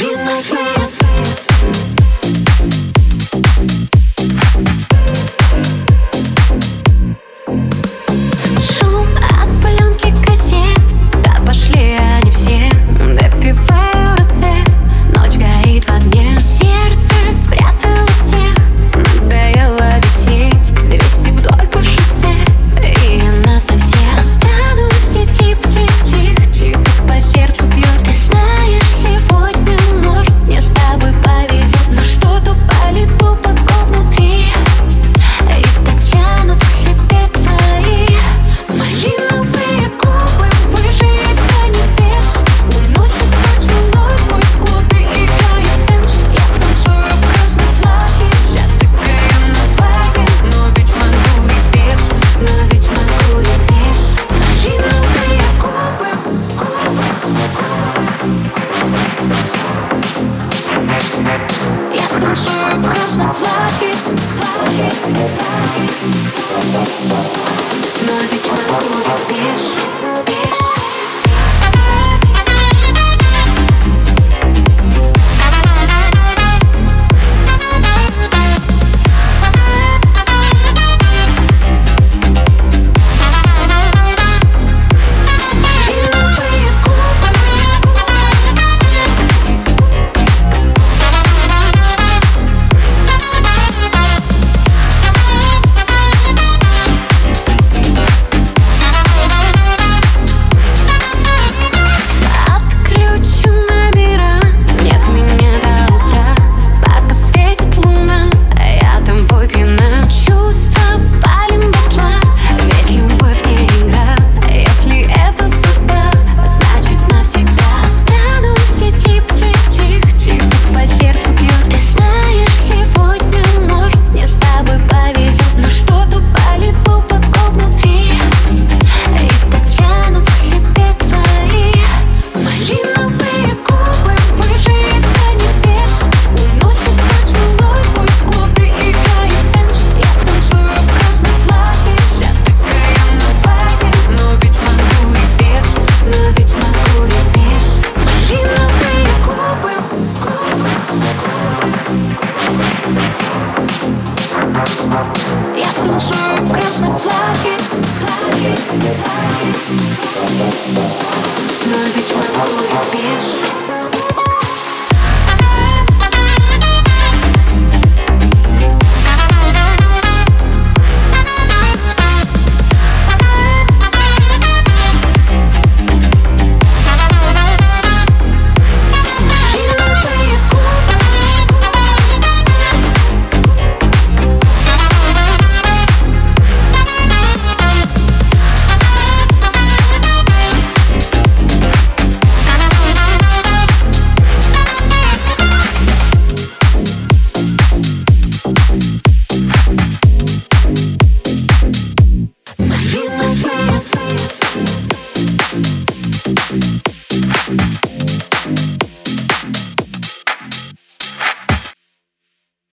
You my head. большой красном платье Но ведь могу любить Yeah, Thank you.